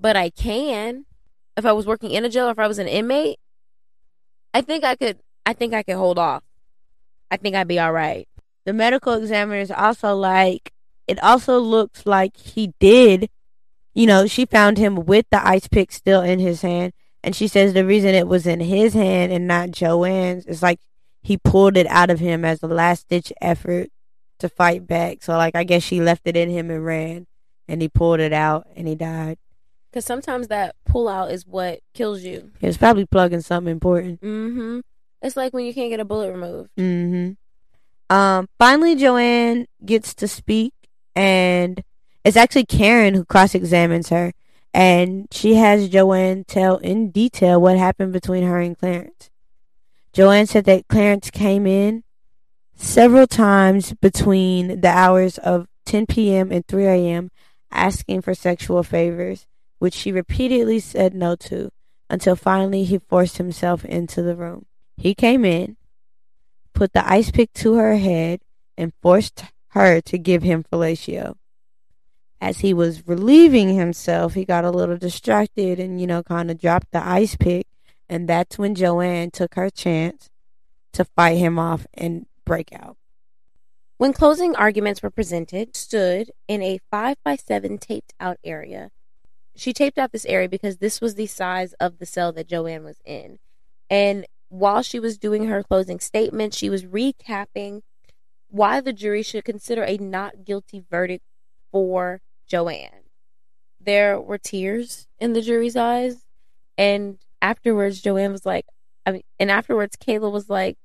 but I can if I was working in a jail or if I was an inmate. I think I could. I think I could hold off. I think I'd be all right.
The medical examiner is also like it also looks like he did you know, she found him with the ice pick still in his hand. And she says the reason it was in his hand and not Joanne's is like he pulled it out of him as a last ditch effort to fight back. So, like, I guess she left it in him and ran. And he pulled it out and he died.
Because sometimes that pull out is what kills you.
He was probably plugging something important.
Mm-hmm. It's like when you can't get a bullet removed.
Mm-hmm. Um, finally, Joanne gets to speak, and it's actually Karen who cross examines her, and she has Joanne tell in detail what happened between her and Clarence. Joanne said that Clarence came in several times between the hours of 10 p.m. and 3 a.m. asking for sexual favors, which she repeatedly said no to, until finally he forced himself into the room. He came in, put the ice pick to her head, and forced her to give him fellatio. As he was relieving himself, he got a little distracted and, you know, kind of dropped the ice pick. And that's when Joanne took her chance to fight him off and break out.
When closing arguments were presented, stood in a 5 by 7 taped out area. She taped out this area because this was the size of the cell that Joanne was in. And while she was doing her closing statement, she was recapping why the jury should consider a not guilty verdict for Joanne. There were tears in the jury's eyes. And afterwards, Joanne was like, I mean, and afterwards, Kayla was like,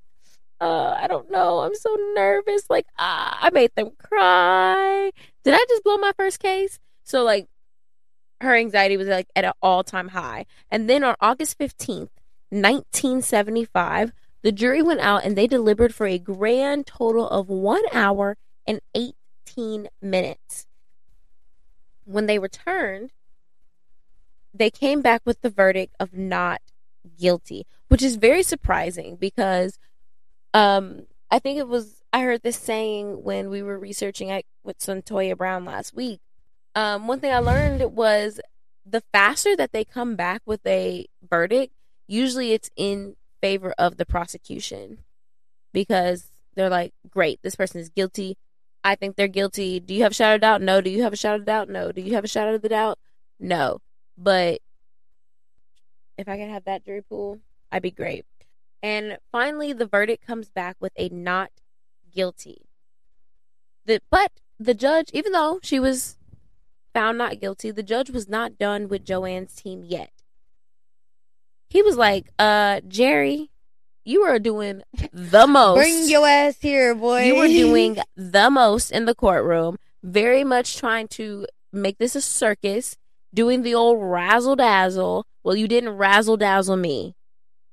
uh, I don't know. I'm so nervous. Like, ah, I made them cry. Did I just blow my first case? So, like, her anxiety was like at an all time high. And then on August 15th, 1975, The jury went out and they delivered for a grand total of one hour and 18 minutes. When they returned, they came back with the verdict of not guilty, which is very surprising because um, I think it was I heard this saying when we were researching it with Cyntoia Brown last week. Um, one thing I learned was the faster that they come back with a verdict, usually it's in favor of the prosecution because they're like, great, this person is guilty. I think they're guilty. Do you have a shadow doubt? No. Do you have a shadow doubt? No. Do you have a shadow of the doubt? No. But if I could have that jury pool, I'd be great. And finally, the verdict comes back with a not guilty. The, but the judge, even though she was found not guilty, the judge was not done with Joanne's team yet. He was like, uh, Jerry, you are doing the most.
Bring your ass here, boy.
You were doing the most in the courtroom, very much trying to make this a circus, doing the old razzle dazzle. Well, you didn't razzle dazzle me.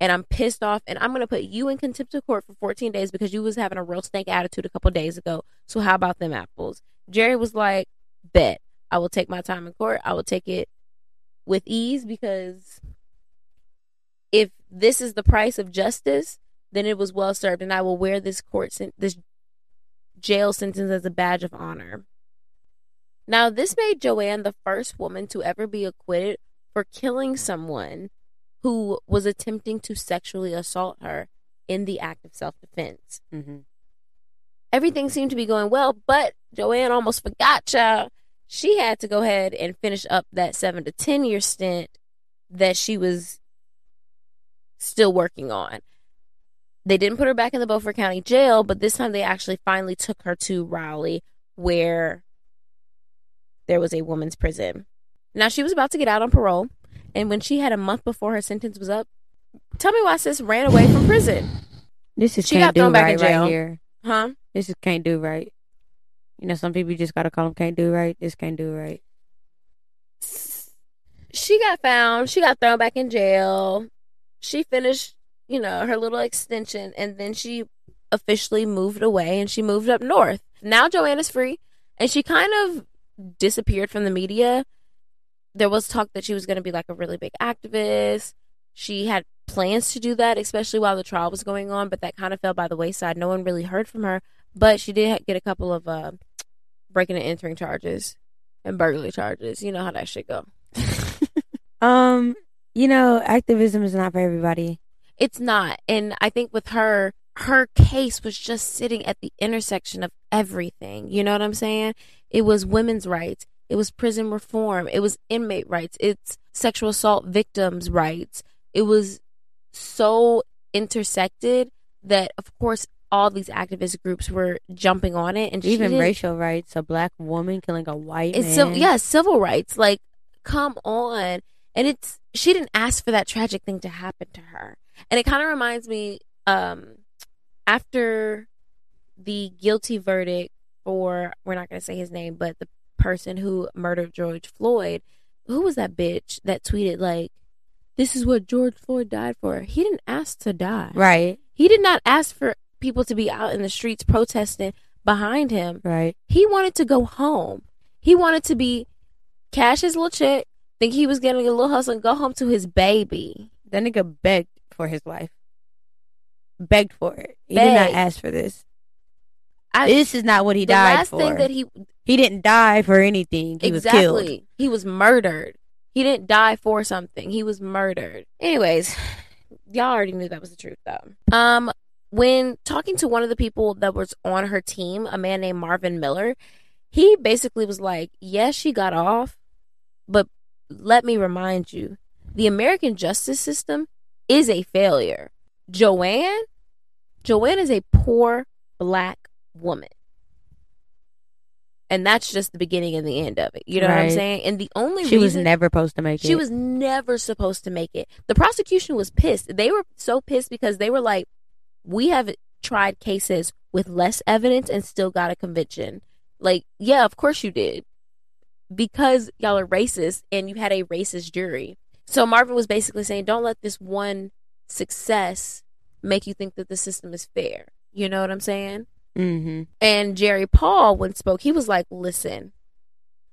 And I'm pissed off, and I'm gonna put you in contempt of court for 14 days because you was having a real snake attitude a couple days ago. So how about them apples? Jerry was like, "Bet I will take my time in court. I will take it with ease because if this is the price of justice, then it was well served, and I will wear this court sen- this jail sentence as a badge of honor. Now, this made Joanne the first woman to ever be acquitted for killing someone who was attempting to sexually assault her in the act of self defense.
hmm
Everything seemed to be going well, but Joanne almost forgot, child. She had to go ahead and finish up that seven to 10 year stint that she was still working on. They didn't put her back in the Beaufort County Jail, but this time they actually finally took her to Raleigh, where there was a woman's prison. Now she was about to get out on parole, and when she had a month before her sentence was up, tell me why sis ran away from prison,
This is
She
can't
got thrown
do
back
right
in jail.
right here.
huh?
This is can't do right. You know, some people you just gotta call them can't do right. This can't do right.
She got found. She got thrown back in jail. She finished, you know, her little extension, and then she officially moved away and she moved up north. Now Joanna's free, and she kind of disappeared from the media. There was talk that she was going to be like a really big activist. She had plans to do that, especially while the trial was going on, but that kind of fell by the wayside. No one really heard from her, but she did get a couple of uh, breaking and entering charges and burglary charges. You know how that shit go.
Um, you know, activism is not for everybody.
It's not. And I think with her, her case was just sitting at the intersection of everything. You know what I'm saying? It was women's rights, it was prison reform, it was inmate rights, it's sexual assault victims' rights. It was so intersected that, of course, all these activist groups were jumping on it. And
Even racial rights, a black woman killing a white
it's
man.
yeah, civil rights. Like, come on. And it's she didn't ask for that tragic thing to happen to her. And it kind of reminds me, um, after the guilty verdict for we're not going to say his name, but the person who murdered George Floyd, who was that bitch that tweeted like, "This is what George Floyd died for." He didn't ask to die.
Right,
He did not ask for people to be out in the streets protesting behind him.
right.
He wanted to go home. He wanted to be cash his little check, think he was getting a little hustle, and go home to his baby.
That nigga begged for his life. Begged for it. He did not ask for this.
I,
this is not what he
the
died
last
for.
thing that he
he didn't die for anything. He was killed.
he was murdered. He didn't die for something. He was murdered. Anyways, y'all already knew that was the truth though. Um, when talking to one of the people that was on her team, a man named Marvin Miller, he basically was like, "Yes, she got off, but let me remind you, the American justice system is a failure. Joanne, Joanne is a poor black woman." And that's just the beginning and the end of it. You know what I'm saying? And the only
She was never supposed to make it.
she was never supposed to make it. The prosecution was pissed. They were so pissed because they were like, we have tried cases with less evidence and still got a conviction. Like, yeah, of course you did. Because y'all are racist and you had a racist jury. So Marvin was basically saying, don't let this one success make you think that the system is fair. You know what I'm saying?
Mm-hmm.
And Jerry Paul, when spoke, he was like, "Listen,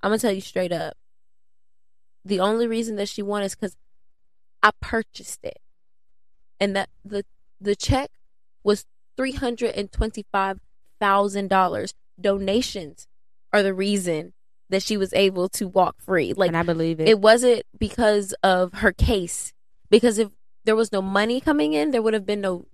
I'm gonna tell you straight up. The only reason that she won is because I purchased it, and that the the check was three hundred and twenty five thousand dollars. Donations are the reason that she was able to walk free. Like
and I believe it.
it wasn't because of her case. Because if there was no money coming in, there would have been no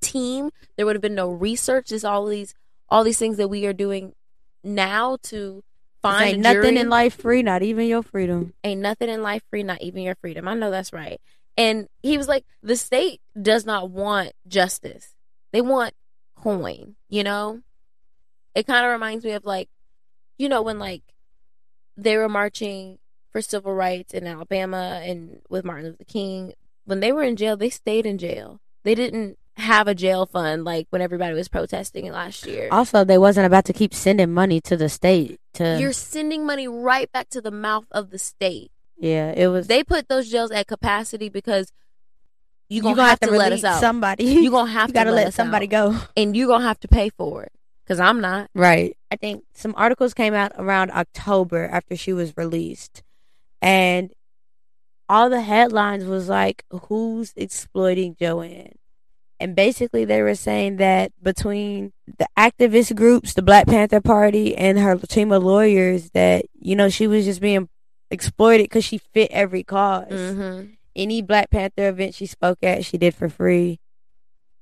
team. There would have been no research. There's all these all these things that we are doing now to find
ain't nothing in life free, not even your freedom.
Ain't nothing in life free, not even your freedom. I know that's right. And he was like, the state does not want justice. They want coin, you know? It kind of reminds me of like, you know, when like they were marching for civil rights in Alabama and with Martin Luther King. When they were in jail, they stayed in jail. They didn't have a jail fund like when everybody was protesting last year.
Also, they wasn't about to keep sending money to the state. To
You're sending money right back to the mouth of the state.
yeah, it was.
They put those jails at capacity because
you're
gonna,
gonna
have, to, let us out.
Somebody,
you're gonna have
you
to
gotta
let,
let somebody
out.
go.
and you're gonna have to pay for it. Cause I'm not.
Right. I think some articles came out around October after she was released. And all the headlines was like, who's exploiting Joanne? And basically they were saying that between the activist groups, the Black Panther Party and her team of lawyers that, you know, she was just being exploited because she fit every because
Mm-hmm.
any Black Panther event she spoke at, she did for free.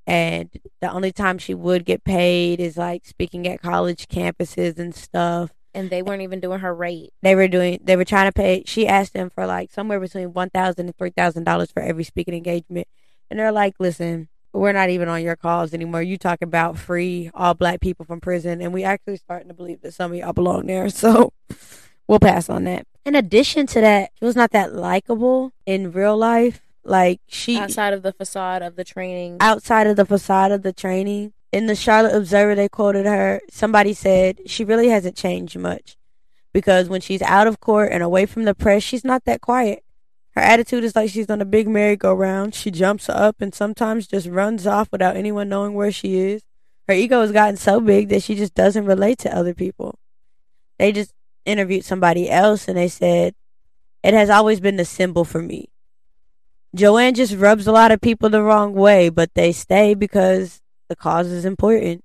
And the only time she would get paid is like speaking at college campuses and stuff.
And they weren't even doing her rate.
They were doing, they were trying to pay. She asked them for like somewhere between one thousand and three thousand dollars for every speaking engagement, and they're like, "Listen, we're not even on your calls anymore. You talk about free all black people from prison, and we actually starting to believe that some of y'all belong there. So we'll pass on that. In addition to that, she was not that likable in real life. Like she
Outside of the facade of the training.
outside of the facade of the training. In the Charlotte Observer, they quoted her. Somebody said she really hasn't changed much because when she's out of court and away from the press, she's not that quiet. Her attitude is like she's on a big merry-go-round. She jumps up and sometimes just runs off without anyone knowing where she is. Her ego has gotten so big that she just doesn't relate to other people. They just interviewed somebody else and they said, It has always been the symbol for me. Joanne just rubs a lot of people the wrong way, but they stay because the cause is important.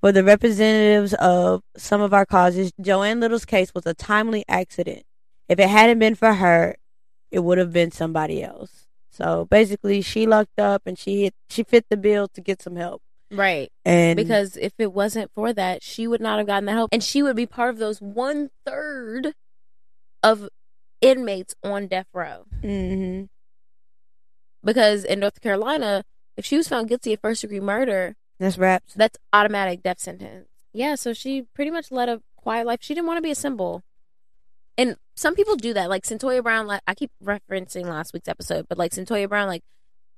For the representatives of some of our causes, Joanne Little's case was a timely accident. If it hadn't been for her, it would have been somebody else. So basically, she lucked up and she hit, she fit the bill to get some help.
right.
And
Because if it wasn't for that, she would not have gotten the help. And she would be part of those one third of inmates on death row.
Mhm.
Because in North Carolina, if she was found guilty of first degree murder,
that's raps.
that's automatic death sentence. Yeah, so she pretty much led a quiet life. She didn't want to be a symbol. And some people do that. Like Cyntoia Brown, like I keep referencing last week's episode, but like Cyntoia Brown, like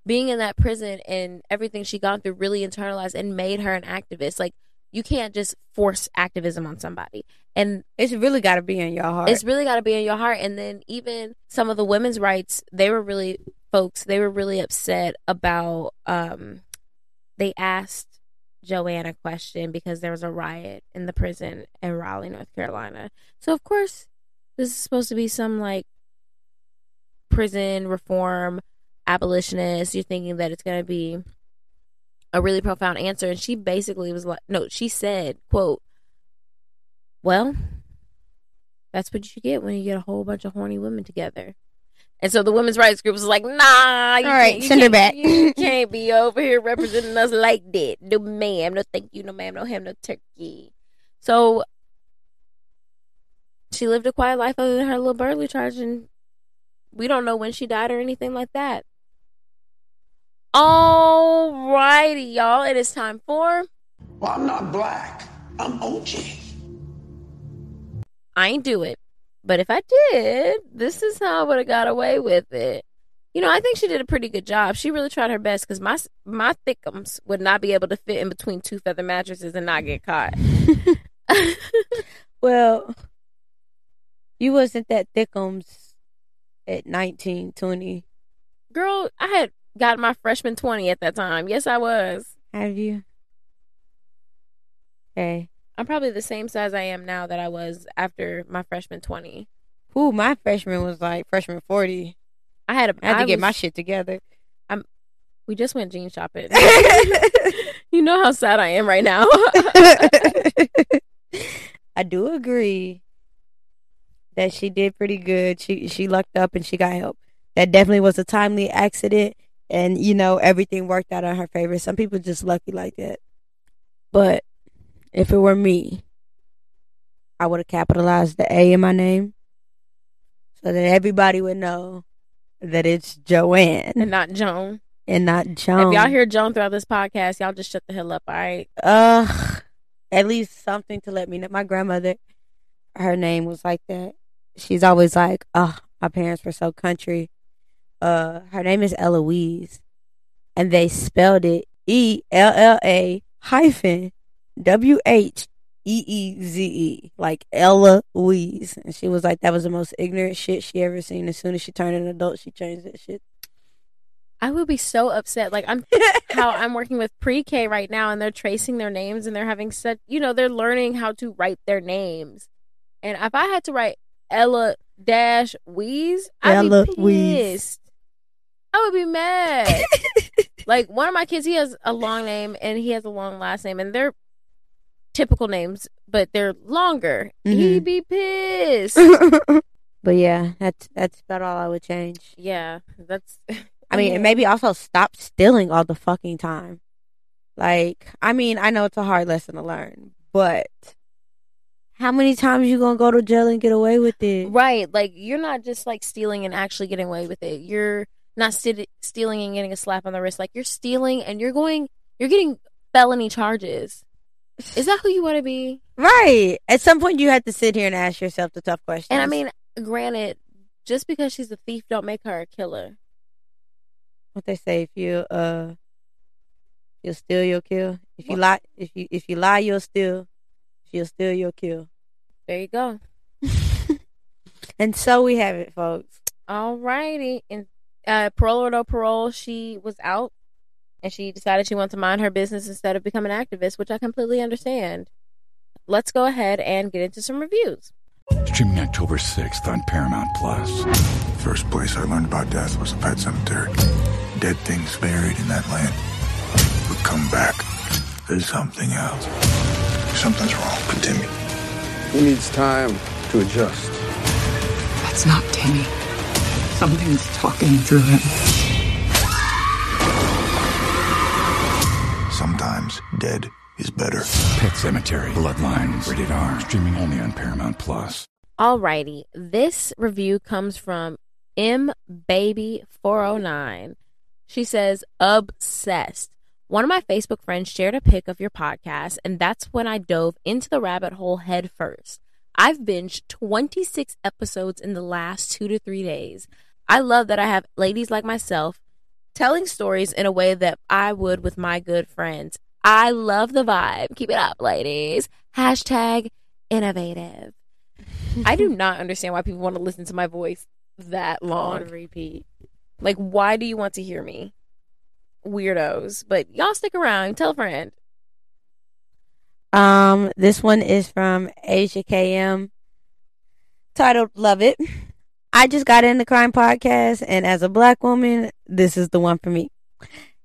being in that prison and everything she gone through really internalized and made her an activist. Like you can't just force activism on somebody. And
It's really got to be in your heart.
it's really got to be in your heart. And then even some of the women's rights, they were really folks. They were really upset about. um They asked Joanne a question because there was a riot in the prison in Raleigh, North Carolina. So of course, this is supposed to be some like prison reform abolitionist. You're thinking that it's going to be a really profound answer, and she basically was like, "No," she said, "quote." Well, that's what you get when you get a whole bunch of horny women together. And so the women's rights group was like, nah, you
All right, send her back.
You can't be over here representing us like that. No, ma'am. No, thank you. No, ma'am. No ham. No turkey. So she lived a quiet life other than her little burglary charge, and we don't know when she died or anything like that. All righty, y'all. It is time for
Well, I'm not black. I'm OJ.
I ain't do it. But if I did, this is how I would have got away with it. You know, I think she did a pretty good job. She really tried her best because my my thickums would not be able to fit in between two feather mattresses and not get caught.
well, you wasn't that thickums at 19, 20.
Girl, I had got my freshman 20 at that time. Yes, I was.
Have you? Okay.
I'm probably the same size I am now that I was after my freshman 20.
Ooh, my freshman was like freshman 40.
I had a
I had to get
was-
my shit together.
We just went jean shopping. you know how sad I am right now.
I do agree that she did pretty good. She she lucked up and she got help. That definitely was a timely accident, and you know everything worked out in her favor. Some people just lucky like that. But if it were me, I would have capitalized the A in my name so that everybody would know that it's Joanne
and not Joan.
and not Joan.
If y'all hear Joan throughout this podcast, y'all just shut the hell up, all right?
uh at least something to let me know. My grandmother, her name was like that. She's always like, oh, my parents were so country. Uh, her name is Eloise, and they spelled it E L L A hyphen W H E E Z E, like Ella Louise. And she was like, that was the most ignorant shit she ever seen. As soon as she turned an adult, she changed that shit.
I would be so upset. Like I'm how I'm working with pre-K right now and they're tracing their names and they're having such you know, they're learning how to write their names. And if I had to write Ella dash Weeze, I'd be pissed. I would be mad. like one of my kids, he has a long name and he has a long last name and they're typical names, but they're longer. He'd
Mhm.
be pissed.
but yeah, that's that's about all I would change.
yeah, that's
I mean, and maybe also stop stealing all the fucking time. Like, I mean, I know it's a hard lesson to learn, but how many times you gonna go to jail and get away with it?
Right. Like you're not just like stealing and actually getting away with it. You're not st- stealing and getting a slap on the wrist. Like you're stealing and you're going, you're getting felony charges. Is that who you want to be?
Right. At some point, you have to sit here and ask yourself the tough questions.
And I mean, granted, just because she's a thief, don't make her a killer.
what they say: if you uh, you'll steal, you'll kill. If you lie, if you if you lie, you'll steal. If you'll steal, you'll kill.
There you go.
And so we have it, folks.
All righty. And uh, parole or no parole, she was out and she decided she wanted to mind her business instead of become an activist, which I completely understand. Let's go ahead and get into some reviews.
Streaming October 6th on Paramount Plus.
First place I learned about death was a pet cemetery. Dead things buried in that land would come back as something else. Something's wrong with Timmy.
He needs time to adjust.
That's not Timmy. Something's talking through him.
Sometimes dead is better.
Pet Sematary, Bloodlines, rated R. Streaming only on Paramount Plus.
Alrighty, this review comes from M Baby 409. She says, obsessed. One of my Facebook friends shared a pic of your podcast, and that's when I dove into the rabbit hole head first. I've binged 26 episodes in the last two to three days. I love that I have ladies like myself telling stories in a way that I would with my good friends. I love the vibe. Keep it up, ladies. Hashtag innovative. I do not understand why people want to listen to my voice that long.
On repeat.
Like, why do you want to hear me? Weirdos. But y'all stick around. Tell a friend.
Um, this one is from Asia KM, titled "Love It." I just got in the crime podcast, and as a black woman, this is the one for me.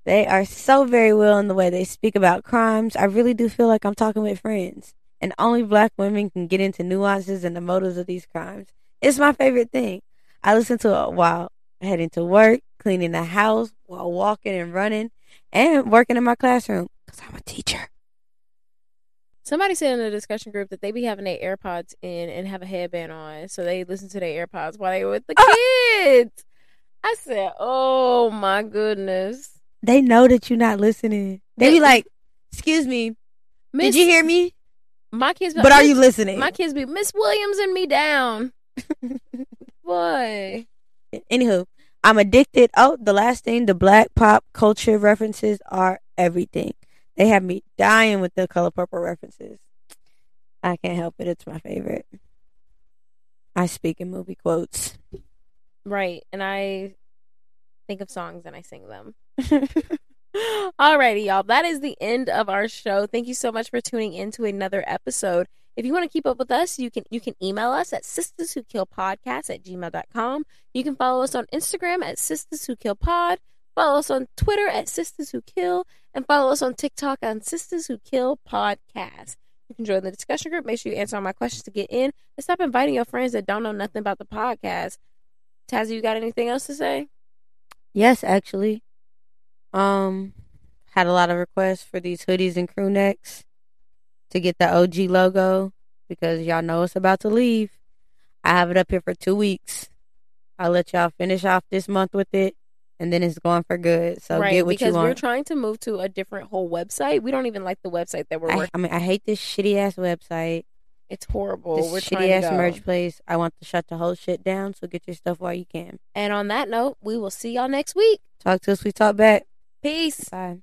They are so very well in the way they speak about crimes. I really do feel like I'm talking with friends, and only black women can get into nuances and the motives of these crimes. It's my favorite thing. I listen to it while heading to work, cleaning the house, while walking and running, and working in my classroom because I'm a teacher.
Somebody said in the discussion group that they be having their AirPods in and have a headband on, so they listen to their AirPods while they were with the ah. kids. I said, "Oh my goodness,
they know that you're not listening. They
They-
be like, "Excuse me,
Miss."
did you hear me?
My kids, be
But are you listening?"
My kids be Miss Williams and me down. Boy,
Anywho, I'm addicted. Oh, the last thing, the black pop culture references are everything. They have me dying with the color purple references. I can't help it. It's my favorite. I speak in movie quotes.
right? And I think of songs and I sing them. Alrighty, y'all. That is the end of our show. Thank you so much for tuning in to another episode. If you want to keep up with us, you can you can email us at sistas who kill podcast at gmail.com. You can follow us on Instagram at sistas who kill pod. Follow us on Twitter at sistas who kill, and follow us on TikTok on sistas who kill podcast. You can join the discussion group. Make sure you answer all my questions to get in, and stop inviting your friends that don't know nothing about the podcast. Tazzy, you got anything else to say?
Yes, actually. Um, had a lot of requests for these hoodies and crew necks to get the OG logo because y'all know it's about to leave. I have it up here for two weeks. I'll let y'all finish off this month with it, and then it's going for good. So
right,
get what
because
you
we're trying to move to a different whole website. We don't even like the website that we're
I,
working.
I mean, I hate this shitty ass website.
It's horrible.
This
we're
shitty ass merch place. I want to shut the whole shit down. So get your stuff while you can.
And on that note, we will see y'all next week.
Talk to us. We talk back.
Peace.
Bye.